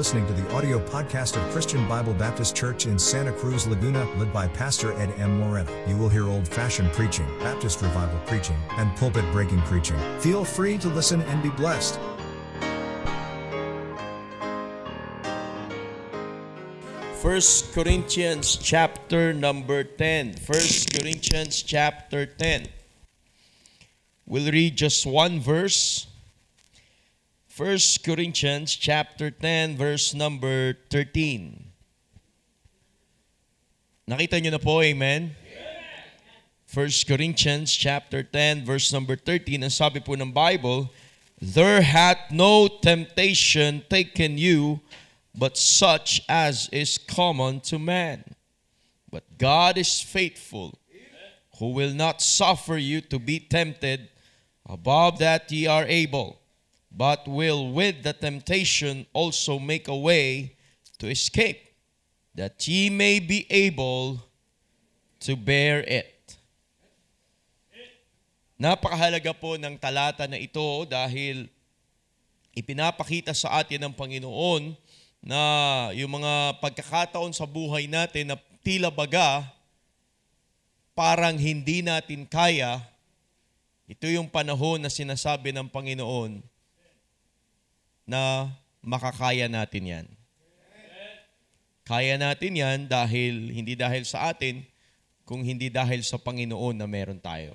listening to the audio podcast of Christian Bible Baptist Church in Santa Cruz, Laguna, led by Pastor Ed M. Moreno. You will hear old fashioned preaching, Baptist revival preaching, and pulpit breaking preaching. Feel free to listen and be blessed. First Corinthians chapter number 10. First Corinthians chapter 10. We'll read just one verse. First Corinthians chapter 10 verse number 13. Nakita niyo na po, amen? First Corinthians chapter 10 verse number 13. Ang sabi po ng Bible, There hath no temptation taken you but such as is common to man. But God is faithful, who will not suffer you to be tempted above that ye are able, but will with the temptation also make a way to escape, that ye may be able to bear it. Napakahalaga po ng talata na ito dahil ipinapakita sa atin ng Panginoon na yung mga pagkakataon sa buhay natin na tila baga parang hindi natin kaya, ito yung panahon na sinasabi ng Panginoon na makakaya natin yan. Kaya natin yan dahil, hindi dahil sa atin, kung hindi dahil sa Panginoon na meron tayo.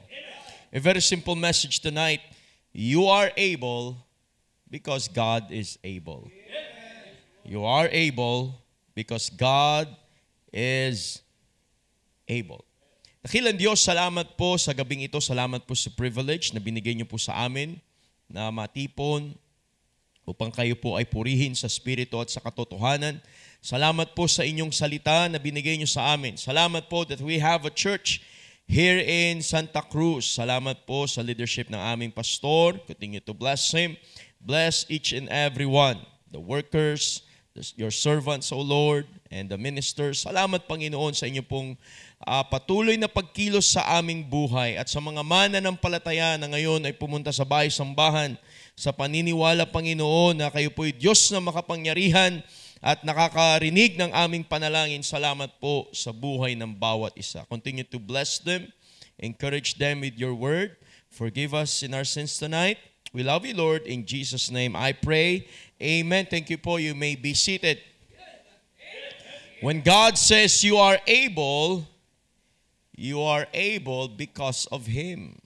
A very simple message tonight. You are able because God is able. You are able because God is able. Dakilang Diyos, salamat po sa gabing ito. Salamat po sa privilege na binigay niyo po sa amin na matipon upang kayo po ay purihin sa Espiritu at sa katotohanan. Salamat po sa inyong salita na binigay niyo sa amin. Salamat po that we have a church here in Santa Cruz. Salamat po sa leadership ng aming pastor. Continue to bless him. Bless each and every one. The workers, your servants, O Lord, and the ministers. Salamat, Panginoon, sa inyo pong uh, patuloy na pagkilos sa aming buhay at sa mga mana ng palataya na ngayon ay pumunta sa bahay sambahan sa paniniwala, Panginoon, na kayo po'y Diyos na makapangyarihan at nakakarinig ng aming panalangin. Salamat po sa buhay ng bawat isa. Continue to bless them, encourage them with your word. Forgive us in our sins tonight. We love you, Lord. In Jesus' name I pray. Amen. Thank you po. You may be seated. When God says you are able, you are able because of Him.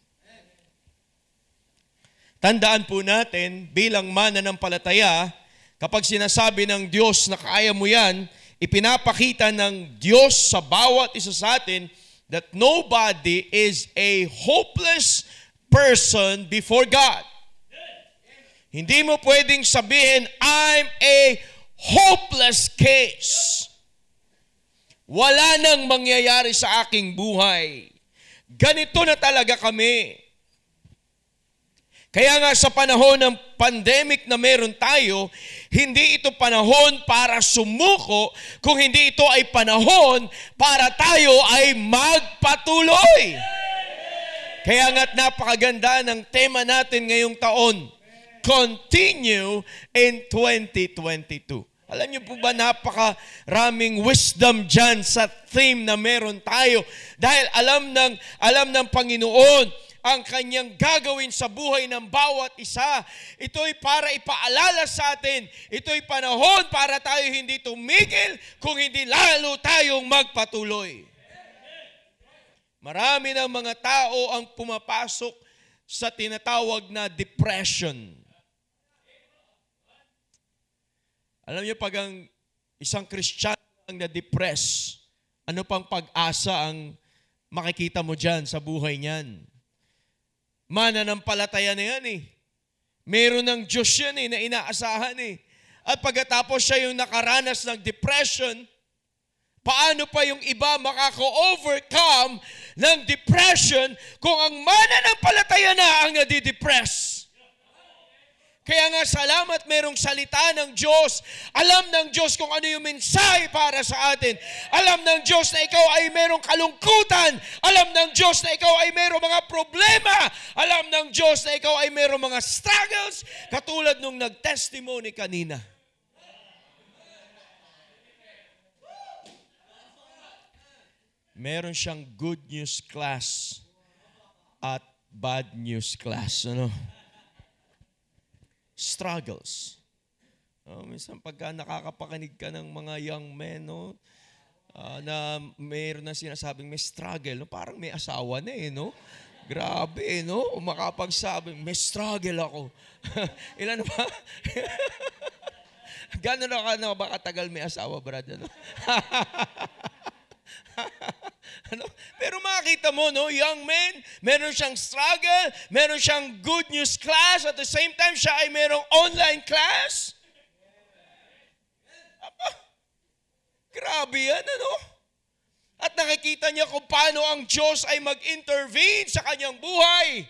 Tandaan po natin, bilang mananampalataya, kapag sinasabi ng Diyos na kaya mo yan, ipinapakita ng Diyos sa bawat isa sa atin that nobody is a hopeless person before God. Hindi mo pwedeng sabihin, I'm a hopeless case. Wala nang mangyayari sa aking buhay. Ganito na talaga kami. Kaya nga sa panahon ng pandemic na meron tayo, hindi ito panahon para sumuko, kung hindi ito ay panahon para tayo ay magpatuloy. Kaya nga't napakaganda ng tema natin ngayong taon, Continue in 2022. Alam niyo po ba, napakaraming wisdom dyan sa theme na meron tayo. Dahil alam ng, alam ng Panginoon ang kanyang gagawin sa buhay ng bawat isa. Ito'y para ipaalala sa atin. Ito'y panahon para tayo hindi tumigil kung hindi lalo tayong magpatuloy. Marami ng mga tao ang pumapasok sa tinatawag na depression. Alam niyo, pag ang isang Kristiyano ang na-depress, ano pang pag-asa ang makikita mo dyan sa buhay niyan? Mananampalataya na yan eh. Meron ng Diyos yan eh, na inaasahan eh. At pagkatapos siya yung nakaranas ng depression, paano pa yung iba makaka-overcome ng depression kung ang mananampalataya na ang nadidepress? Kaya nga salamat merong salita ng Diyos. Alam ng Diyos kung ano yung mensahe para sa atin. Alam ng Diyos na ikaw ay merong kalungkutan. Alam ng Diyos na ikaw ay merong mga problema. Alam ng Diyos na ikaw ay merong mga struggles. Katulad nung nag-testimony kanina. Meron siyang good news class at bad news class. Ano? Struggles. Oh, minsan pagka nakakapakinig ka ng mga young men, no, uh, na mayroon na sinasabing may struggle, no, parang may asawa na eh, no? Grabe, eh, no? Makapagsabi, may struggle ako. Ilan ba? Gano'n na ka na ba katagal may asawa, brad? Ano? ano? Pero makita mo, no, young man, meron siyang struggle, meron siyang good news class, at the same time, siya ay merong online class. Aba, grabe yan, ano? At nakikita niya kung paano ang Diyos ay mag-intervene sa kanyang buhay.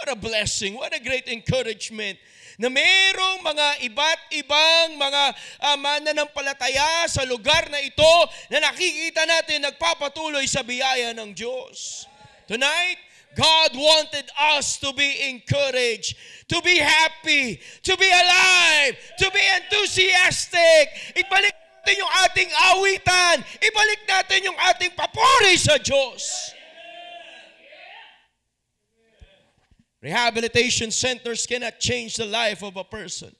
What a blessing. What a great encouragement na mayroong mga iba't ibang mga uh, mananampalataya sa lugar na ito na nakikita natin nagpapatuloy sa biyaya ng Diyos. Tonight, God wanted us to be encouraged, to be happy, to be alive, to be enthusiastic. Ibalik natin yung ating awitan. Ibalik natin yung ating papuri sa Diyos. Rehabilitation centers cannot change the life of a person.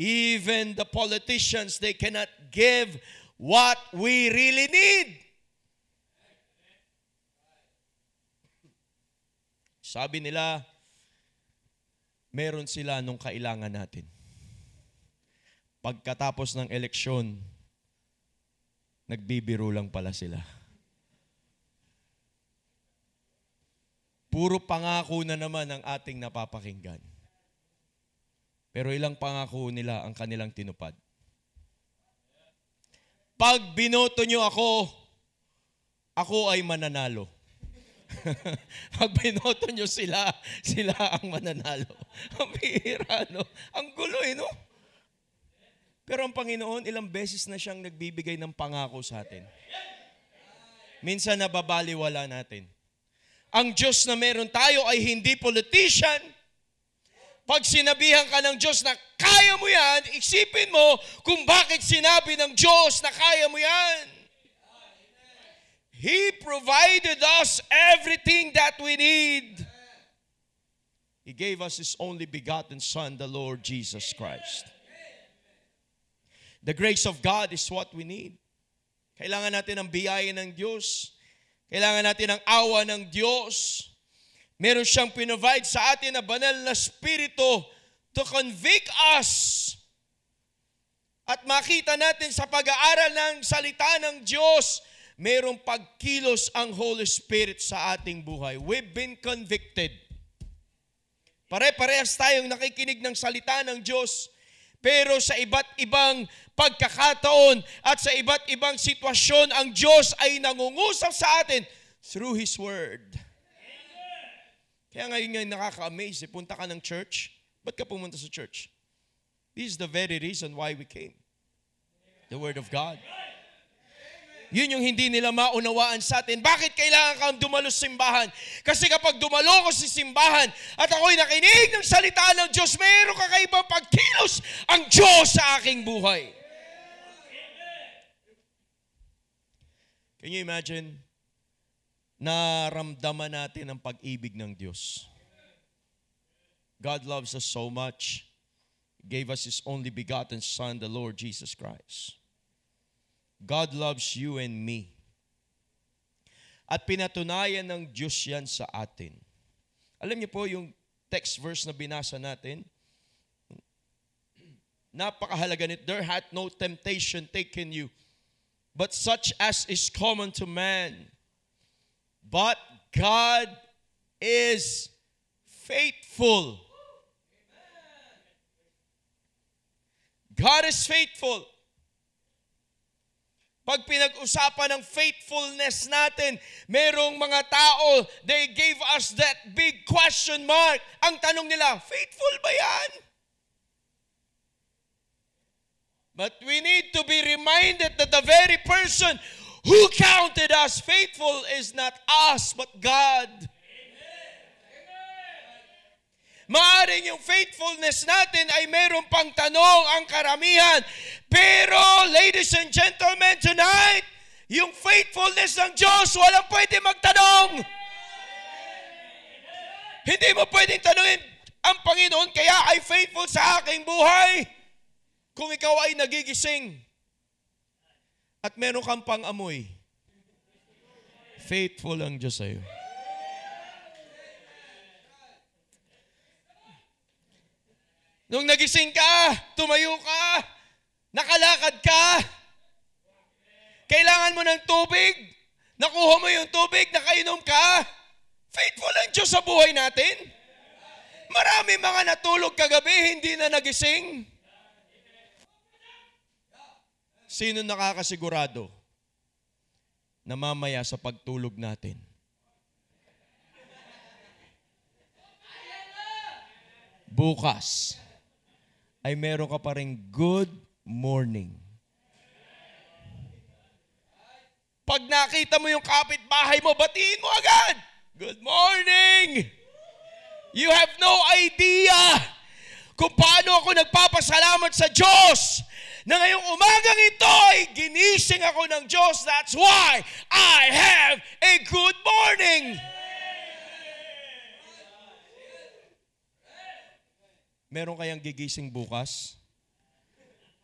Even the politicians, they cannot give what we really need. Sabi nila, meron sila nung kailangan natin. Pagkatapos ng eleksyon, nagbibiro lang pala sila. Puro pangako na naman ang ating napapakinggan. Pero ilang pangako nila ang kanilang tinupad. Pag binoto nyo ako, ako ay mananalo. Pag binoto nyo sila, sila ang mananalo. Ang bihira, no? Ang gulo, eh, no? Pero ang Panginoon, ilang beses na siyang nagbibigay ng pangako sa atin. Minsan nababaliwala natin. Ang Diyos na meron tayo ay hindi politician. Pag sinabihan ka ng Diyos na kaya mo yan, isipin mo kung bakit sinabi ng Diyos na kaya mo yan. He provided us everything that we need. He gave us His only begotten Son, the Lord Jesus Christ. The grace of God is what we need. Kailangan natin ang biyaya ng Diyos. Kailangan natin ang awa ng Diyos. Meron siyang pinovide sa atin na banal na spirito to convict us. At makita natin sa pag-aaral ng salita ng Diyos merong pagkilos ang Holy Spirit sa ating buhay. We've been convicted. Pare-parehas tayong nakikinig ng salita ng Diyos, pero sa iba't ibang pagkakataon at sa iba't ibang sitwasyon, ang Diyos ay nangungusap sa atin through His Word. Kaya ngayon nga nakaka-amaze, eh, punta ka ng church, ba't ka pumunta sa church? This is the very reason why we came. The Word of God. Yun yung hindi nila maunawaan sa atin. Bakit kailangan kang dumalo sa simbahan? Kasi kapag dumalo ko sa simbahan at ako'y nakinig ng salita ng Diyos, mayroong kakaibang pagkilos ang Diyos sa aking buhay. Can you imagine? Naramdaman natin ang pag-ibig ng Diyos. God loves us so much. He gave us His only begotten Son, the Lord Jesus Christ. God loves you and me. At pinatunayan ng Diyos yan sa atin. Alam niyo po yung text verse na binasa natin, napakahalaga nito. There hath no temptation taken you, but such as is common to man. But God is faithful. God is faithful. Pag pinag-usapan ng faithfulness natin, merong mga tao, they gave us that big question mark. Ang tanong nila, faithful ba yan? But we need to be reminded that the very person who counted us faithful is not us, but God. Maaring yung faithfulness natin ay meron pang tanong ang karamihan. Pero, ladies and gentlemen, tonight, yung faithfulness ng Diyos, walang pwede magtanong. Hindi mo pwedeng tanongin, ang Panginoon kaya ay faithful sa aking buhay. Kung ikaw ay nagigising at meron kang pang-amoy, faithful ang Diyos sa'yo. Nung nagising ka, tumayo ka, nakalakad ka, kailangan mo ng tubig, nakuha mo yung tubig, nakainom ka, faithful ang Diyos sa buhay natin. Marami mga natulog kagabi, hindi na nagising. Sino nakakasigurado na mamaya sa pagtulog natin, bukas, ay meron ka pa rin good morning. Pag nakita mo yung kapitbahay mo, batiin mo agad. Good morning! You have no idea kung paano ako nagpapasalamat sa Diyos na ngayong umagang ito ay ginising ako ng Diyos. That's why I have a good morning. Meron kayang gigising bukas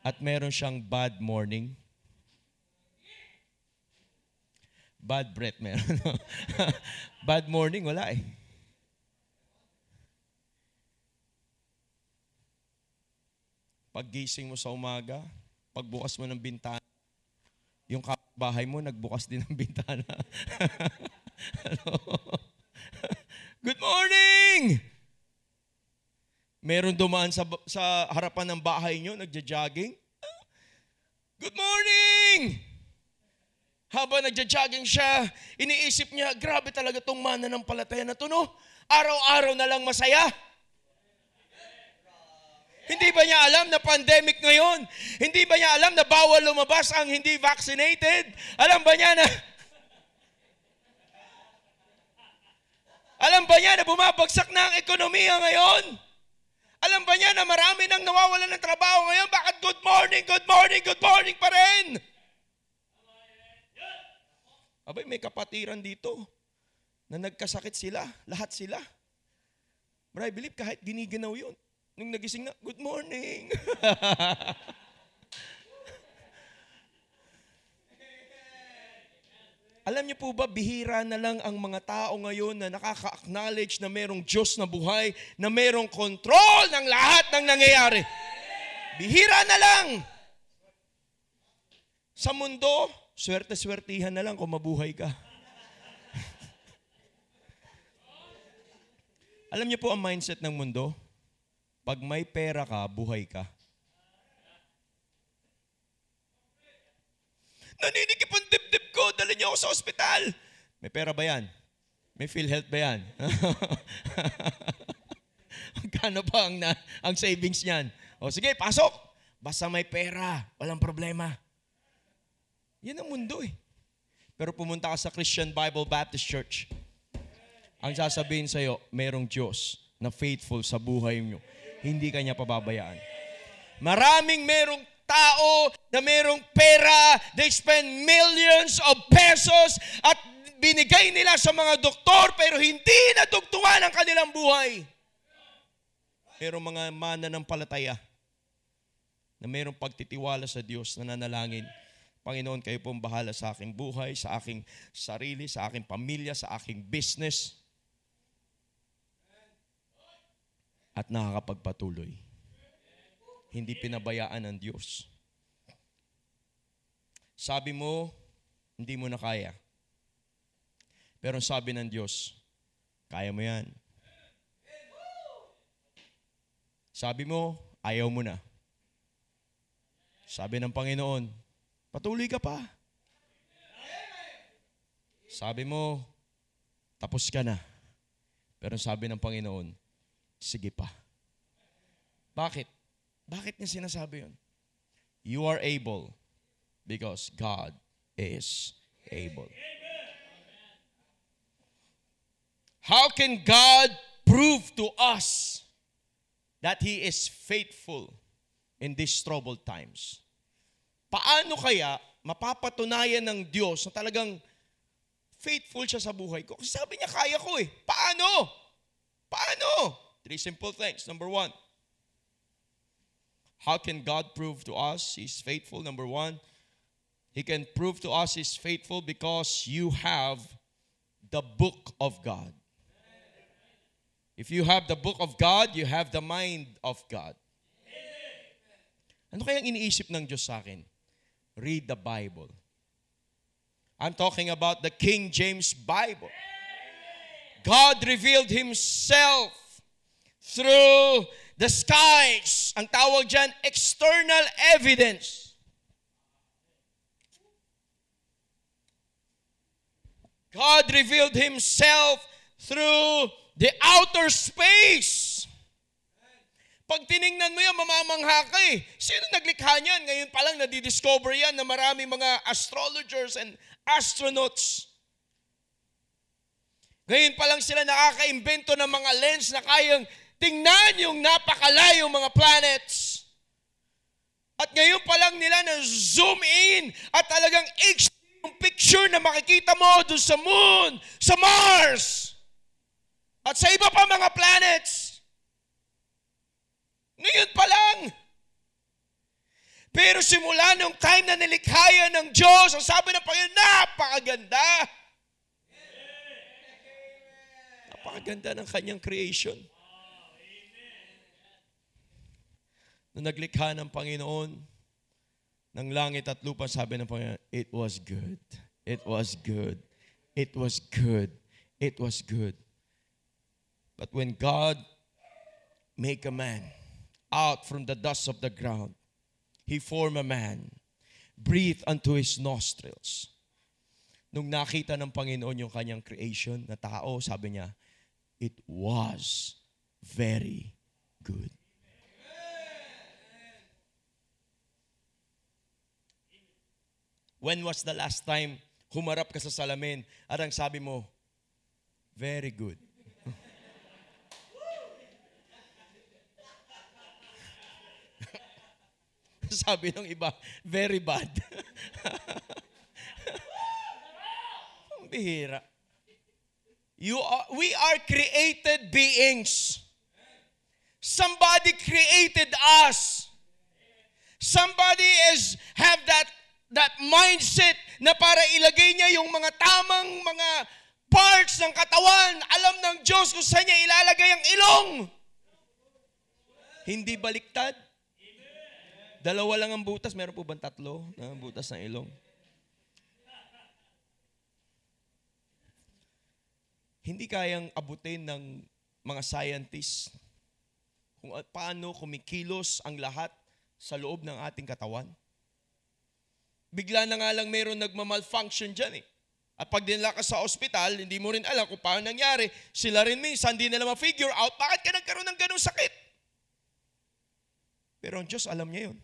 at meron siyang bad morning? Bad breath meron. bad morning, wala eh. Paggising mo sa umaga, pagbukas mo ng bintana, yung bahay mo, nagbukas din ng bintana. Good morning! Meron dumaan sa, sa harapan ng bahay nyo, nagja-jogging. Good morning! Habang nagja-jogging siya, iniisip niya, grabe talaga tong mana ng palataya na to, no? Araw-araw na lang masaya. Hindi ba niya alam na pandemic ngayon? Hindi ba niya alam na bawal lumabas ang hindi vaccinated? Alam ba niya na... Alam ba niya na bumabagsak na ang ekonomiya ngayon? Alam ba niya na marami nang nawawalan ng trabaho ngayon? Bakit good morning, good morning, good morning pa rin? Abay, may kapatiran dito na nagkasakit sila, lahat sila. But I believe kahit giniginaw yun, Nung nagising na, good morning. Alam niyo po ba, bihira na lang ang mga tao ngayon na nakaka-acknowledge na merong Diyos na buhay, na merong control ng lahat ng nangyayari. Bihira na lang. Sa mundo, swerte-swertihan na lang kung mabuhay ka. Alam niyo po ang mindset ng mundo? Pag may pera ka, buhay ka. Naninikip ang dibdib ko, dali niyo ako sa ospital. May pera ba yan? May PhilHealth ba yan? Magkano pa ang, na, ang savings niyan? O sige, pasok. Basta may pera, walang problema. Yan ang mundo eh. Pero pumunta ka sa Christian Bible Baptist Church. Ang sasabihin sa'yo, merong Diyos na faithful sa buhay niyo hindi kanya pababayaan. Maraming merong tao na merong pera, they spend millions of pesos at binigay nila sa mga doktor pero hindi nadugtungan ang kanilang buhay. Pero mga mana ng palataya na merong pagtitiwala sa Diyos na nanalangin, Panginoon, kayo pong bahala sa aking buhay, sa aking sarili, sa aking pamilya, sa aking business. at nakakapagpatuloy. Hindi pinabayaan ng Diyos. Sabi mo, hindi mo na kaya. Pero sabi ng Diyos, kaya mo yan. Sabi mo, ayaw mo na. Sabi ng Panginoon, patuloy ka pa. Sabi mo, tapos ka na. Pero sabi ng Panginoon, sige pa. Bakit? Bakit niya sinasabi yun? You are able because God is able. How can God prove to us that He is faithful in these troubled times. Paano kaya mapapatunayan ng Diyos na talagang faithful siya sa buhay ko? Kasi sabi niya, kaya ko eh. Paano? Paano? Three simple things. Number one, how can God prove to us He's faithful? Number one, He can prove to us He's faithful because you have the book of God. If you have the book of God, you have the mind of God. Ano kayang iniisip ng Diyos sa akin? Read the Bible. I'm talking about the King James Bible. God revealed Himself through the skies. Ang tawag dyan, external evidence. God revealed Himself through the outer space. Pag tiningnan mo yan, mamamangha ka eh. Sino naglikha niyan? Ngayon pa lang nadidiscover yan na marami mga astrologers and astronauts. Ngayon pa lang sila nakaka-imbento ng mga lens na kayang tingnan yung napakalayong mga planets. At ngayon pa lang nila na zoom in at talagang HD yung picture na makikita mo doon sa moon, sa Mars, at sa iba pa mga planets. Ngayon pa lang. Pero simula nung time na nilikhayan ng Diyos, ang sabi ng Panginoon, napakaganda. Napakaganda ng kanyang creation. Nung naglikha ng Panginoon, ng langit at lupa, sabi ng Panginoon, it was good. It was good. It was good. It was good. But when God make a man, out from the dust of the ground. He formed a man, breathed unto his nostrils. Nung nakita ng Panginoon yung kanyang creation na tao, sabi niya, it was very good. When was the last time humarap ka sa salamin at ang sabi mo, very good. Sabi ng iba, very bad. Ang bihira. You are, we are created beings. Somebody created us. Somebody is have that that mindset na para ilagay niya yung mga tamang mga parts ng katawan. Alam ng Diyos kung saan niya ilalagay ang ilong. Hindi baliktad. Dalawa lang ang butas. Meron po bang tatlo na butas ng ilong? Hindi kayang abutin ng mga scientists kung paano kumikilos ang lahat sa loob ng ating katawan. Bigla na nga lang mayroon nagmamalfunction dyan eh. At pag dinala ka sa ospital, hindi mo rin alam kung paano nangyari. Sila rin minsan, hindi nila ma-figure out bakit ka nagkaroon ng ganong sakit. Pero ang Diyos, alam niya yun.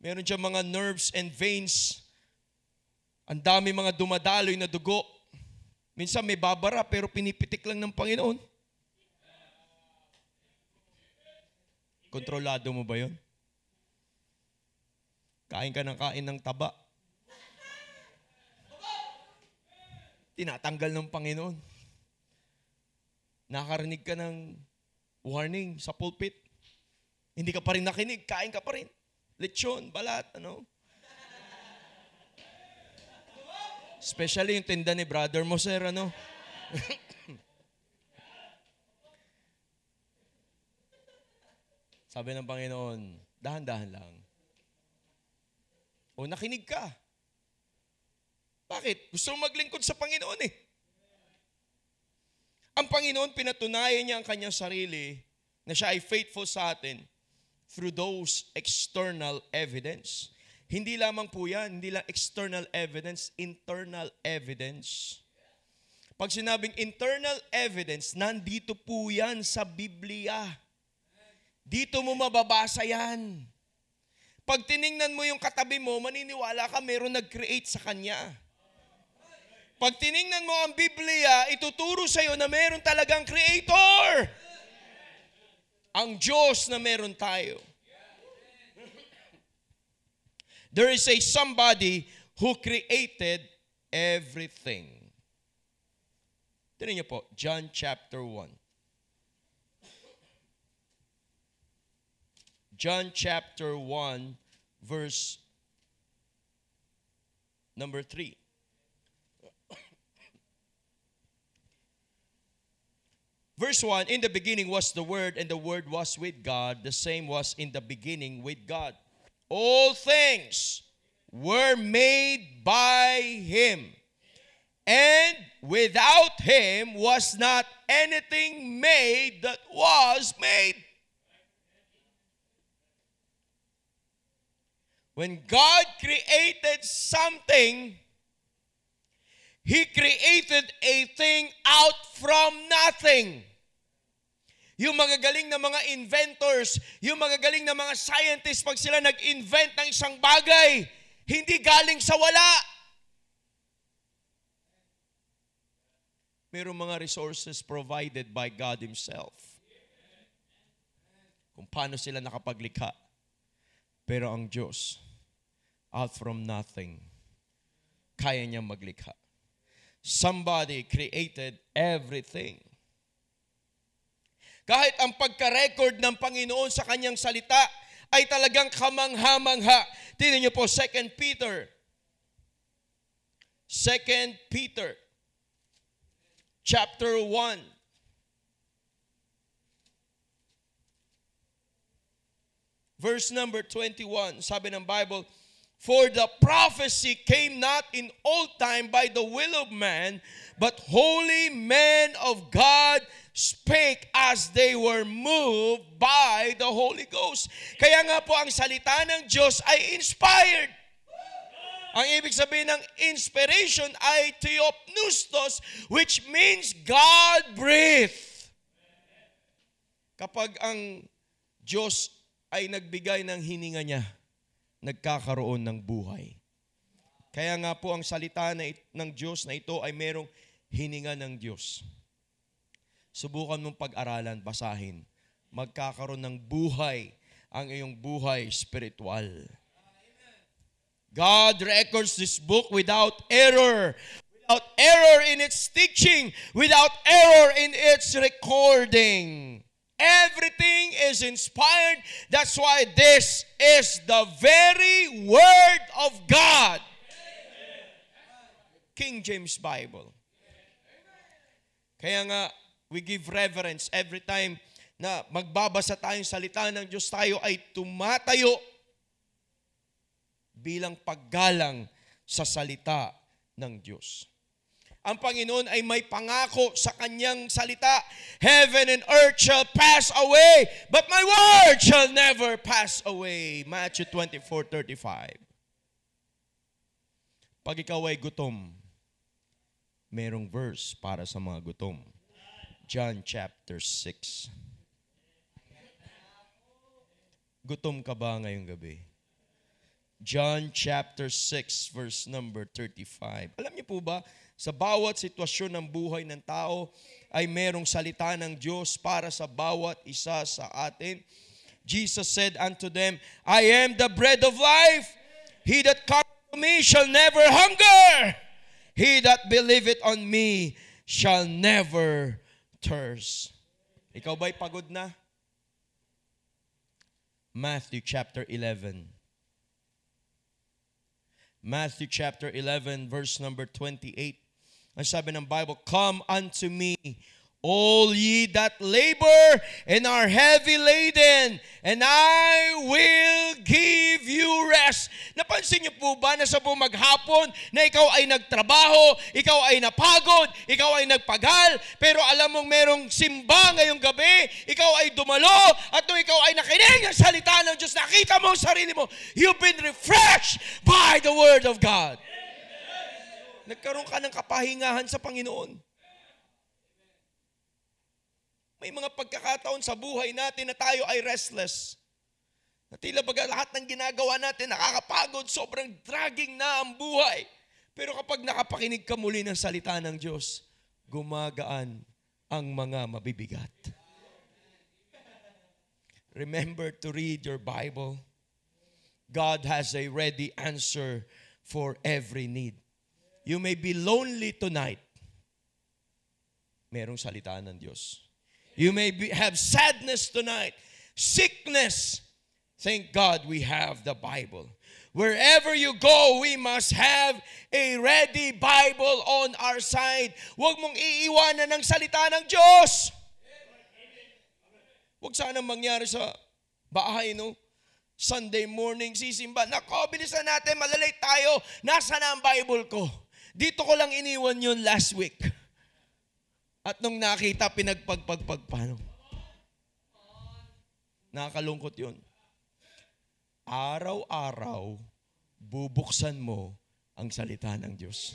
Meron dyan mga nerves and veins. Ang dami mga dumadaloy na dugo. Minsan may babara pero pinipitik lang ng Panginoon. Kontrolado mo ba yon? Kain ka ng kain ng taba. Tinatanggal ng Panginoon. Nakarinig ka ng warning sa pulpit. Hindi ka pa rin nakinig, kain ka pa rin lechon, balat, ano. Especially yung tinda ni brother mo, sir, ano. Sabi ng Panginoon, dahan-dahan lang. O nakinig ka. Bakit? Gusto mo maglingkod sa Panginoon eh. Ang Panginoon, pinatunayan niya ang kanyang sarili na siya ay faithful sa atin through those external evidence. Hindi lamang po yan, hindi lang external evidence, internal evidence. Pag sinabing internal evidence, nandito po yan sa Biblia. Dito mo mababasa yan. Pag tiningnan mo yung katabi mo, maniniwala ka meron nag-create sa kanya. Pag tiningnan mo ang Biblia, ituturo sa iyo na meron talagang creator. Ang Diyos na meron tayo. There is a somebody who created everything. Tignan niyo po, John chapter 1. John chapter 1, verse number 3. Verse 1 In the beginning was the Word, and the Word was with God. The same was in the beginning with God. All things were made by Him. And without Him was not anything made that was made. When God created something, He created a thing out from nothing. Yung magagaling na mga inventors, yung magagaling na mga scientists, pag sila nag-invent ng isang bagay, hindi galing sa wala. Merong mga resources provided by God Himself. Kung paano sila nakapaglikha. Pero ang Diyos, out from nothing, kaya niya maglikha. Somebody created everything. Kahit ang pagka-record ng Panginoon sa kanyang salita ay talagang kamangha-mangha. Tingnan niyo po, 2 Peter. 2 Peter. Chapter 1. Verse number 21, sabi ng Bible, For the prophecy came not in old time by the will of man, but holy men of God spake as they were moved by the Holy Ghost. Kaya nga po ang salita ng Diyos ay inspired. Ang ibig sabihin ng inspiration ay theopneustos, which means God breathed. Kapag ang Diyos ay nagbigay ng hininga niya, nagkakaroon ng buhay. Kaya nga po ang salita na it, ng Diyos na ito ay merong hininga ng Diyos. Subukan mong pag-aralan, basahin. Magkakaroon ng buhay ang iyong buhay spiritual. God records this book without error, without error in its teaching, without error in its recording. Everything is inspired. That's why this is the very Word of God. King James Bible. Kaya nga, we give reverence every time na magbabasa tayong salita ng Diyos tayo ay tumatayo bilang paggalang sa salita ng Diyos. Ang Panginoon ay may pangako sa kanyang salita. Heaven and earth shall pass away, but my word shall never pass away. Matthew 24:35. Pag ikaw ay gutom, merong verse para sa mga gutom. John chapter 6. Gutom ka ba ngayong gabi? John chapter 6 verse number 35. Alam niyo po ba, sa bawat sitwasyon ng buhay ng tao ay merong salita ng Diyos para sa bawat isa sa atin. Jesus said unto them, I am the bread of life. He that comes to me shall never hunger. He that believeth on me shall never thirst. Ikaw ba'y pagod na? Matthew chapter 11. Matthew chapter 11 verse number 28. Ang sabi ng Bible, Come unto me, all ye that labor and are heavy laden, and I will give you rest. Napansin niyo po ba na sa buong maghapon na ikaw ay nagtrabaho, ikaw ay napagod, ikaw ay nagpagal, pero alam mong merong simba ngayong gabi, ikaw ay dumalo, at nung ikaw ay nakinig ang salita ng Diyos, nakita mo ang sarili mo, you've been refreshed by the Word of God. Nagkaroon ka ng kapahingahan sa Panginoon. May mga pagkakataon sa buhay natin na tayo ay restless. Na tila baga lahat ng ginagawa natin nakakapagod, sobrang dragging na ang buhay. Pero kapag nakapakinig ka muli ng salita ng Diyos, gumagaan ang mga mabibigat. Remember to read your Bible. God has a ready answer for every need. You may be lonely tonight. Merong salita ng Diyos. You may be, have sadness tonight, sickness. Thank God we have the Bible. Wherever you go, we must have a ready Bible on our side. Huwag mong iiwanan ng salita ng Diyos. Huwag sana mangyari sa bahay, no? Sunday morning, sisimba. Nako, bilisan natin, malalay tayo. Nasa na ang Bible ko? Dito ko lang iniwan yun last week. At nung nakita, pinagpagpagpagpano. Nakakalungkot yun. Araw-araw, bubuksan mo ang salita ng Diyos.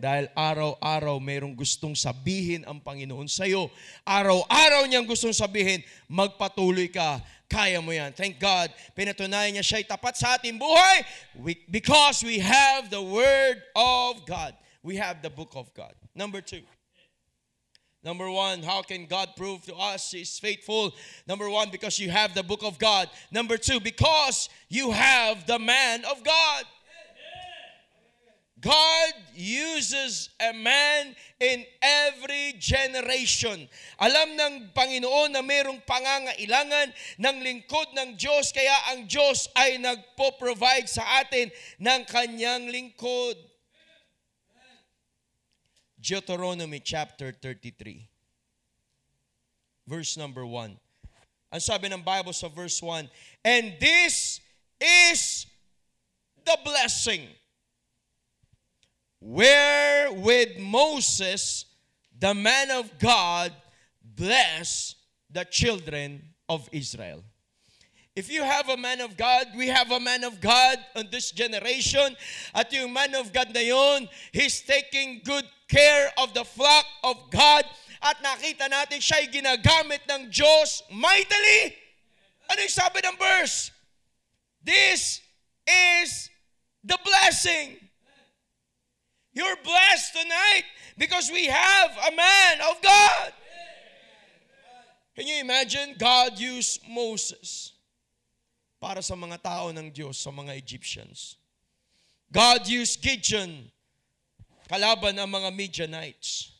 Dahil araw-araw mayroong gustong sabihin ang Panginoon sa iyo. Araw-araw niyang gustong sabihin, magpatuloy ka, kaya mo yan. Thank God, pinatunayan niya siya'y tapat sa ating buhay we, because we have the Word of God. We have the book of God. Number two. Number one, how can God prove to us He's faithful? Number one, because you have the book of God. Number two, because you have the man of God. God uses a man in every generation. Alam ng Panginoon na mayroong pangangailangan ng lingkod ng Diyos, kaya ang Diyos ay nagpo-provide sa atin ng kanyang lingkod. Deuteronomy chapter 33. Verse number 1. Ang sabi ng Bible sa verse 1, And this is the blessing wherewith Moses, the man of God, blessed the children of Israel. If you have a man of God, we have a man of God on this generation. At yung man of God na yun, he's taking good care of the flock of God. At nakita natin siya'y ginagamit ng Diyos mightily. Ano yung sabi ng verse? This is the blessing. You're blessed tonight because we have a man of God. Can you imagine God used Moses para sa mga tao ng Diyos, sa mga Egyptians? God used Gideon kalaban ang mga Midianites.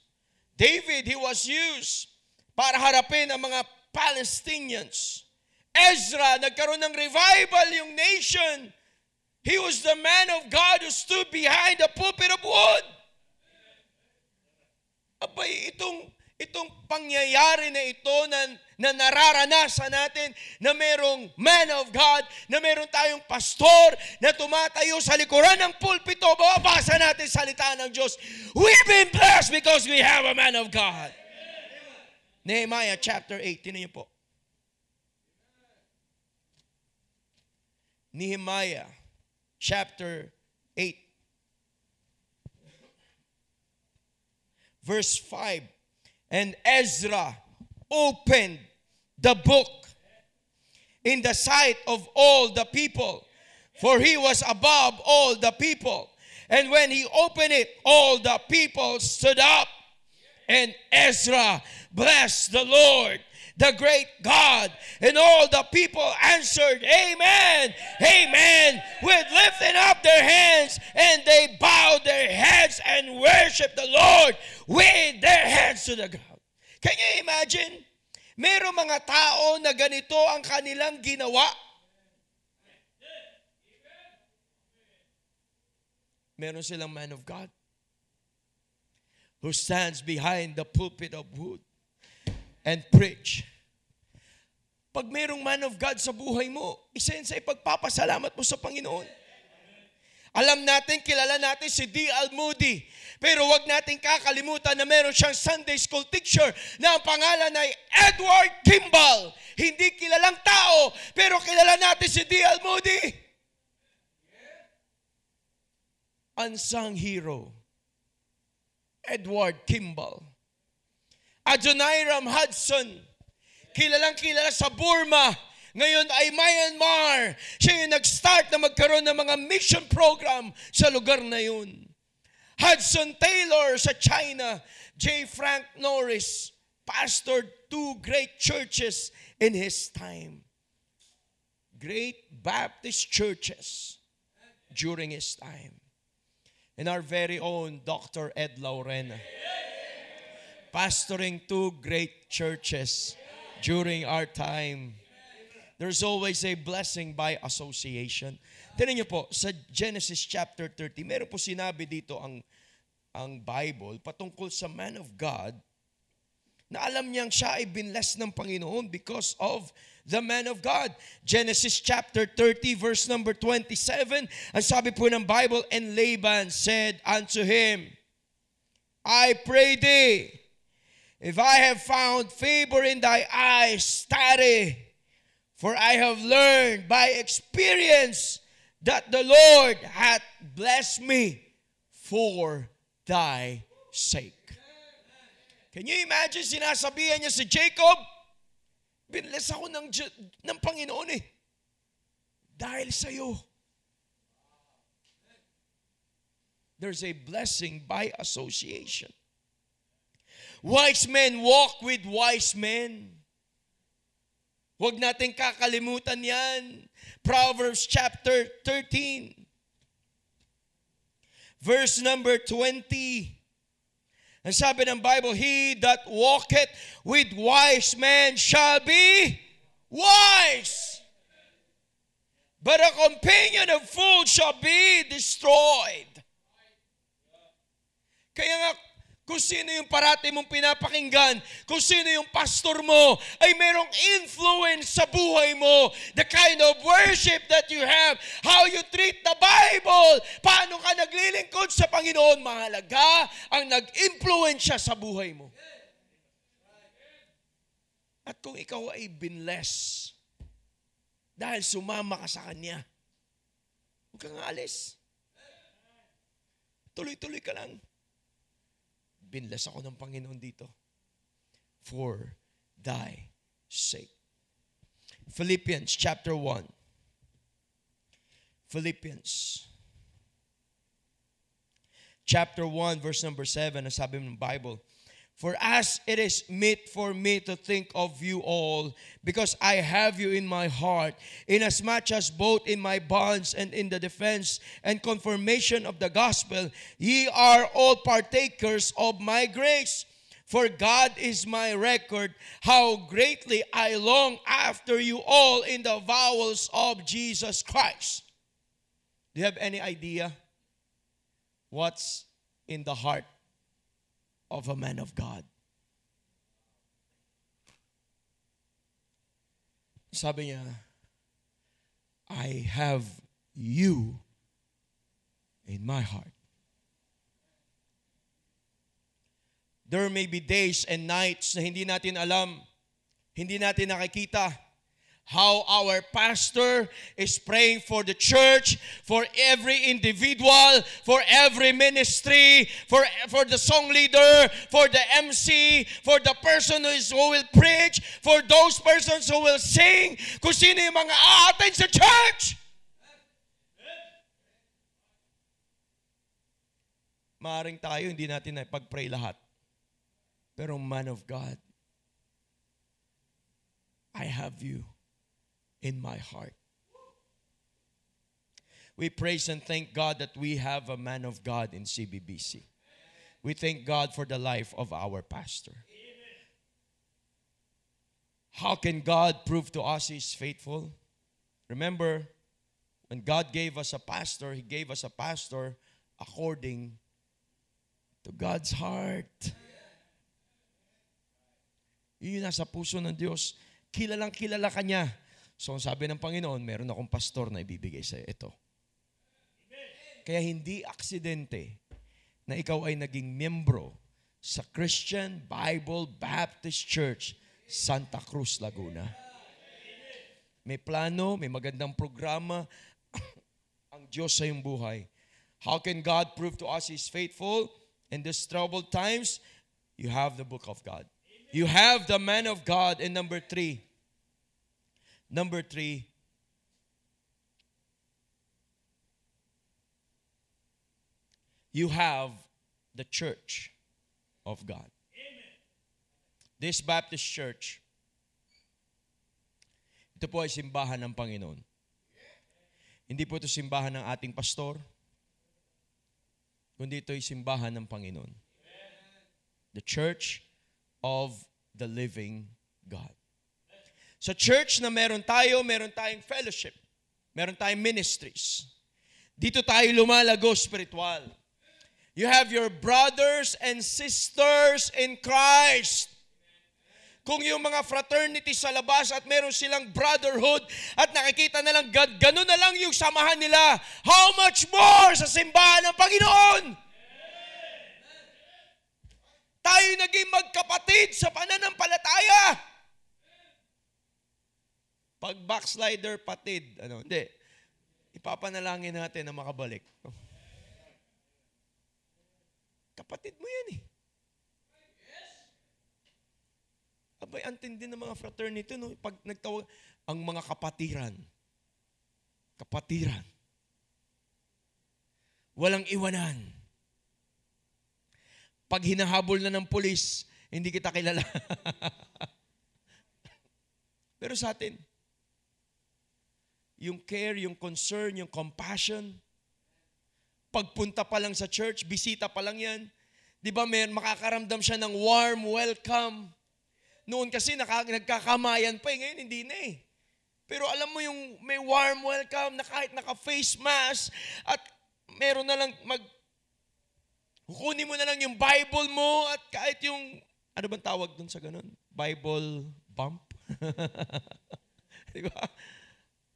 David, he was used para harapin ang mga Palestinians. Ezra, nagkaroon ng revival yung nation He was the man of God who stood behind the pulpit of wood. Abay, itong, itong pangyayari na ito na, na nararanasan natin na merong man of God, na meron tayong pastor na tumatayo sa likuran ng pulpito, babasa natin salita ng Diyos. We've been blessed because we have a man of God. Nehemiah chapter 8, tinan niyo po. Nehemiah chapter 8. Verse 5. And Ezra opened the book in the sight of all the people, for he was above all the people. And when he opened it, all the people stood up. And Ezra blessed the Lord the great God. And all the people answered, Amen, Amen, with lifting up their hands, and they bowed their heads and worshiped the Lord with their hands to the ground. Can you imagine? Merong mga tao na ganito ang kanilang ginawa. Meron silang man of God who stands behind the pulpit of wood and preach. Pag mayroong man of God sa buhay mo, isa yun sa ipagpapasalamat mo sa Panginoon. Alam natin, kilala natin si D.L. Moody. Pero wag natin kakalimutan na meron siyang Sunday school teacher na ang pangalan ay Edward Kimball. Hindi kilalang tao, pero kilala natin si D.L. Moody. Unsung hero. Edward Kimball. Adoniram Hudson, kilalang kilala sa Burma, Ngayon ay Myanmar. Siya yung nag-start na magkaroon ng mga mission program sa lugar na yun. Hudson Taylor sa China. J. Frank Norris pastored two great churches in his time. Great Baptist churches during his time. And our very own Dr. Ed Laurena pastoring two great churches during our time. There's always a blessing by association. Tignan niyo po, sa Genesis chapter 30, meron po sinabi dito ang, ang Bible patungkol sa man of God na alam niyang siya ay binless ng Panginoon because of the man of God. Genesis chapter 30 verse number 27, ang sabi po ng Bible, And Laban said unto him, I pray thee, if I have found favor in thy eyes, study, for I have learned by experience that the Lord hath blessed me for thy sake. Can you imagine sinasabihan niya si Jacob, binless ako ng, ng Panginoon eh. Dahil sa iyo. There's a blessing by association. Wise men walk with wise men. Huwag natin kakalimutan yan. Proverbs chapter 13. Verse number 20. Ang sabi ng Bible, He that walketh with wise men shall be wise. But a companion of fools shall be destroyed. Kaya nga, kung sino yung parati mong pinapakinggan, kung sino yung pastor mo, ay merong influence sa buhay mo. The kind of worship that you have, how you treat the Bible, paano ka naglilingkod sa Panginoon, mahalaga ang nag-influence siya sa buhay mo. At kung ikaw ay binless, dahil sumama ka sa Kanya, huwag kang alis. Tuloy-tuloy ka lang binless ako ng Panginoon dito. For thy sake. Philippians chapter 1. Philippians chapter 1 verse number 7 ang sabi ng Bible, For as it is meet for me to think of you all, because I have you in my heart, inasmuch as both in my bonds and in the defense and confirmation of the gospel, ye are all partakers of my grace. For God is my record, how greatly I long after you all in the vowels of Jesus Christ. Do you have any idea what's in the heart of a man of God. Sabi niya, I have you in my heart. There may be days and nights na hindi natin alam, hindi natin nakikita, how our pastor is praying for the church, for every individual, for every ministry, for, for the song leader, for the MC, for the person who, is, who will preach, for those persons who will sing, kung sino yung mga aatin sa church. Maaring tayo, hindi natin na pag-pray lahat. Pero man of God, I have you in my heart. We praise and thank God that we have a man of God in CBBC. We thank God for the life of our pastor. How can God prove to us He's faithful? Remember, when God gave us a pastor, He gave us a pastor according to God's heart. Yun yung nasa puso ng Diyos. Kilalang kilala ka niya. So, ang sabi ng Panginoon, meron akong pastor na ibibigay sa ito. Kaya hindi aksidente na ikaw ay naging membro sa Christian Bible Baptist Church, Santa Cruz, Laguna. May plano, may magandang programa ang Diyos sa iyong buhay. How can God prove to us He's faithful in these troubled times? You have the book of God. You have the man of God. And number three, Number three, you have the church of God. This Baptist church, ito po ay simbahan ng Panginoon. Hindi po ito simbahan ng ating pastor, kundi ito ay simbahan ng Panginoon. The church of the living God. Sa church na meron tayo, meron tayong fellowship. Meron tayong ministries. Dito tayo lumalago spiritual. You have your brothers and sisters in Christ. Kung yung mga fraternity sa labas at meron silang brotherhood at nakikita na lang gan- ganun na lang yung samahan nila, how much more sa simbahan ng Panginoon? Tayo naging magkapatid sa pananampalataya. Pag backslider patid, ano, hindi. Ipapanalangin natin na makabalik. Kapatid mo yan eh. Abay, antindi ng mga fraternity, no? Pag nagtawag, ang mga kapatiran. Kapatiran. Walang iwanan. Pag hinahabol na ng pulis, hindi kita kilala. Pero sa atin, yung care, yung concern, yung compassion, pagpunta pa lang sa church, bisita pa lang yan, di ba may makakaramdam siya ng warm welcome. Noon kasi naka, nagkakamayan pa eh, ngayon hindi na eh. Pero alam mo yung may warm welcome na kahit naka-face mask at meron na lang mag kukunin mo na lang yung Bible mo at kahit yung ano bang tawag dun sa ganun? Bible bump? Di ba?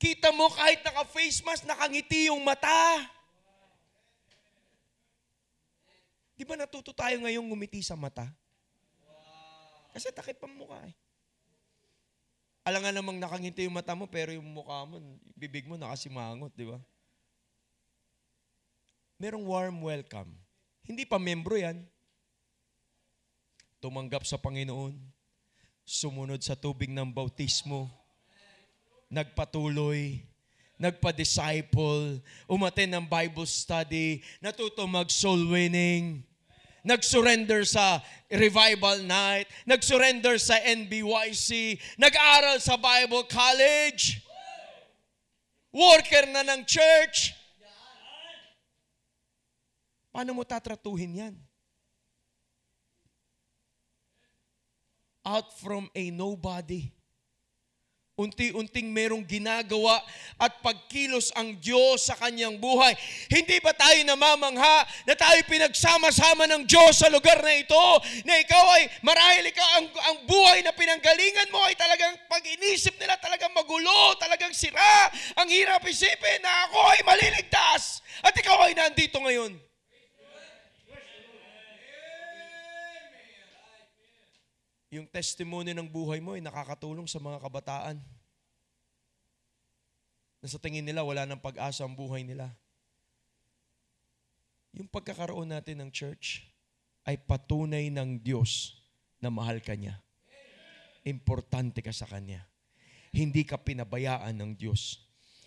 Kita mo kahit naka-face mask, nakangiti yung mata. Di ba natuto tayo ngayong ngumiti sa mata? Kasi takip ang mukha eh. Alam nga namang nakangiti yung mata mo, pero yung mukha mo, bibig mo nakasimangot, di ba? Merong warm welcome. Hindi pa membro yan. Tumanggap sa Panginoon. Sumunod sa tubig ng bautismo. Nagpatuloy. Nagpa-disciple. Umaten ng Bible study. Natuto mag-soul winning nag-surrender sa revival night, nag-surrender sa NBYC, nag-aral sa Bible College, worker na ng church. Paano mo tatratuhin yan? Out from a nobody unti-unting merong ginagawa at pagkilos ang Diyos sa kanyang buhay. Hindi ba tayo namamangha na tayo pinagsama-sama ng Diyos sa lugar na ito? Na ikaw ay, marahil ikaw, ang, ang buhay na pinanggalingan mo ay talagang pag-inisip nila talagang magulo, talagang sira. Ang hirap isipin na ako ay maliligtas at ikaw ay nandito ngayon. Yung testimony ng buhay mo ay nakakatulong sa mga kabataan. Na sa tingin nila, wala nang pag-asa ang buhay nila. Yung pagkakaroon natin ng church ay patunay ng Diyos na mahal ka niya. Importante ka sa Kanya. Hindi ka pinabayaan ng Diyos.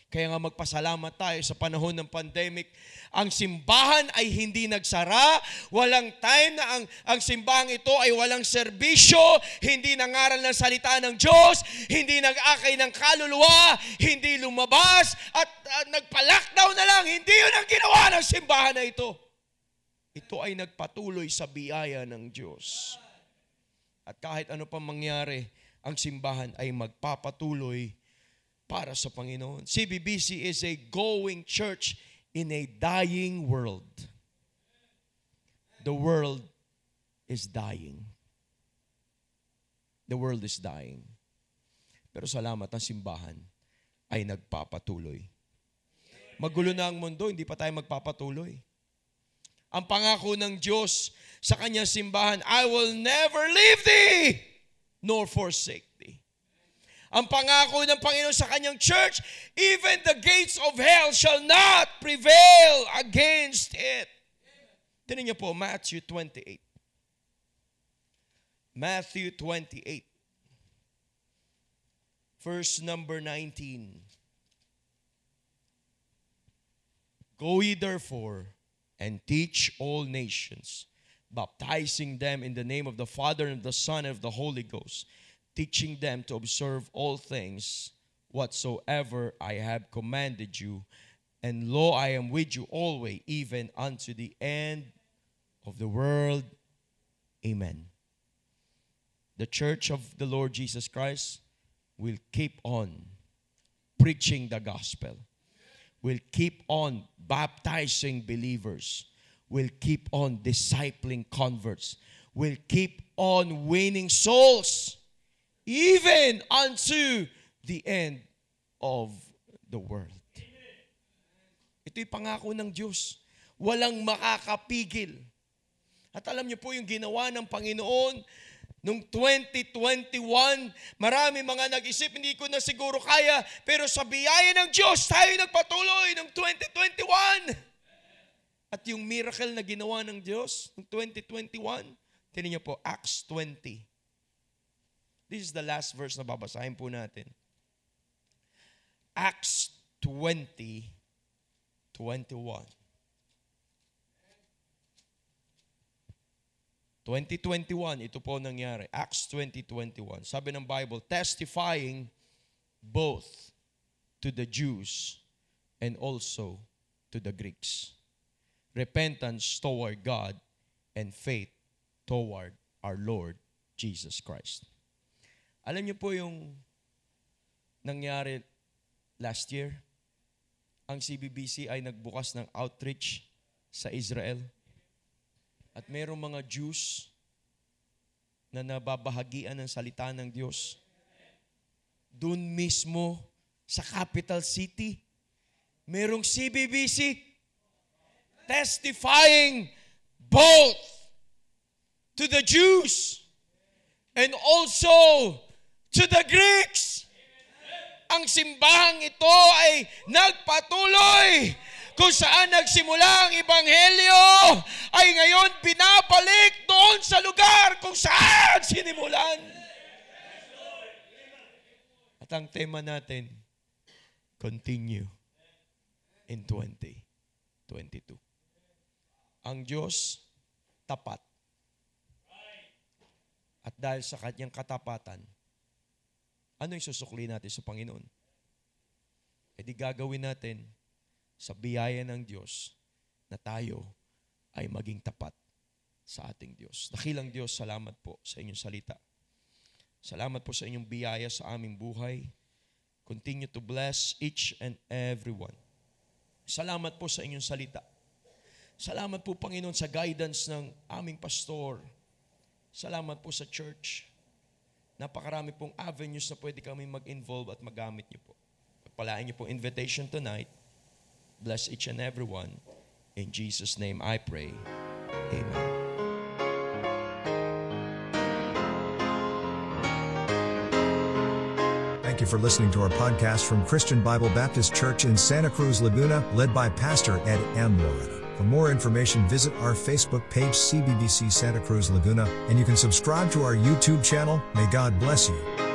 Kaya nga magpasalamat tayo sa panahon ng pandemic. Ang simbahan ay hindi nagsara. Walang time na ang, ang simbahan ito ay walang serbisyo. Hindi nangaral ng salita ng Diyos. Hindi nag-akay ng kaluluwa. Hindi lumabas. At uh, nagpa-lockdown na lang. Hindi yun ang ginawa ng simbahan na ito. Ito ay nagpatuloy sa biyaya ng Diyos. At kahit ano pa mangyari, ang simbahan ay magpapatuloy para sa Panginoon. CBBC is a going church in a dying world. The world is dying. The world is dying. Pero salamat ang simbahan ay nagpapatuloy. Magulo na ang mundo, hindi pa tayo magpapatuloy. Ang pangako ng Diyos sa kanyang simbahan, I will never leave thee nor forsake ang pangako ng Panginoon sa kanyang church, even the gates of hell shall not prevail against it. Tinan niyo po, Matthew 28. Matthew 28. verse number 19. Go ye therefore and teach all nations, baptizing them in the name of the Father and of the Son and of the Holy Ghost, teaching them to observe all things whatsoever I have commanded you. And lo, I am with you always, even unto the end of the world. Amen. The church of the Lord Jesus Christ will keep on preaching the gospel, will keep on baptizing believers, will keep on discipling converts, will keep on winning souls, even unto the end of the world. Ito'y pangako ng Diyos. Walang makakapigil. At alam niyo po yung ginawa ng Panginoon Noong 2021, marami mga nag-isip, hindi ko na siguro kaya, pero sa biyaya ng Diyos, tayo nagpatuloy noong 2021. At yung miracle na ginawa ng Diyos noong 2021, tinan niyo po, Acts 20. This is the last verse na babasahin po natin. Acts 20, 21. 2021, ito po nangyari. Acts 2021. Sabi ng Bible, testifying both to the Jews and also to the Greeks. Repentance toward God and faith toward our Lord Jesus Christ. Alam niyo po yung nangyari last year? Ang CBBC ay nagbukas ng outreach sa Israel at mayroong mga Jews na nababahagian ng salita ng Diyos. Doon mismo sa capital city, merong CBBC testifying both to the Jews and also to the Greeks. Ang simbahang ito ay nagpatuloy kung saan nagsimula ang Ebanghelyo ay ngayon binabalik doon sa lugar kung saan sinimulan. At ang tema natin, continue in 2022. Ang Diyos, tapat. At dahil sa kanyang katapatan, ano yung susukli natin sa Panginoon? E di gagawin natin sa biyaya ng Diyos na tayo ay maging tapat sa ating Diyos. Dakilang Diyos, salamat po sa inyong salita. Salamat po sa inyong biyaya sa aming buhay. Continue to bless each and every one. Salamat po sa inyong salita. Salamat po, Panginoon, sa guidance ng aming pastor. Salamat po sa church. Napakarami pong avenues na pwede kami mag-involve at magamit niyo po. Pagpalain niyo po invitation tonight Bless each and every one. In Jesus' name I pray. Amen. Thank you for listening to our podcast from Christian Bible Baptist Church in Santa Cruz, Laguna, led by Pastor Ed M. Moreta. For more information, visit our Facebook page, CBBC Santa Cruz Laguna, and you can subscribe to our YouTube channel. May God bless you.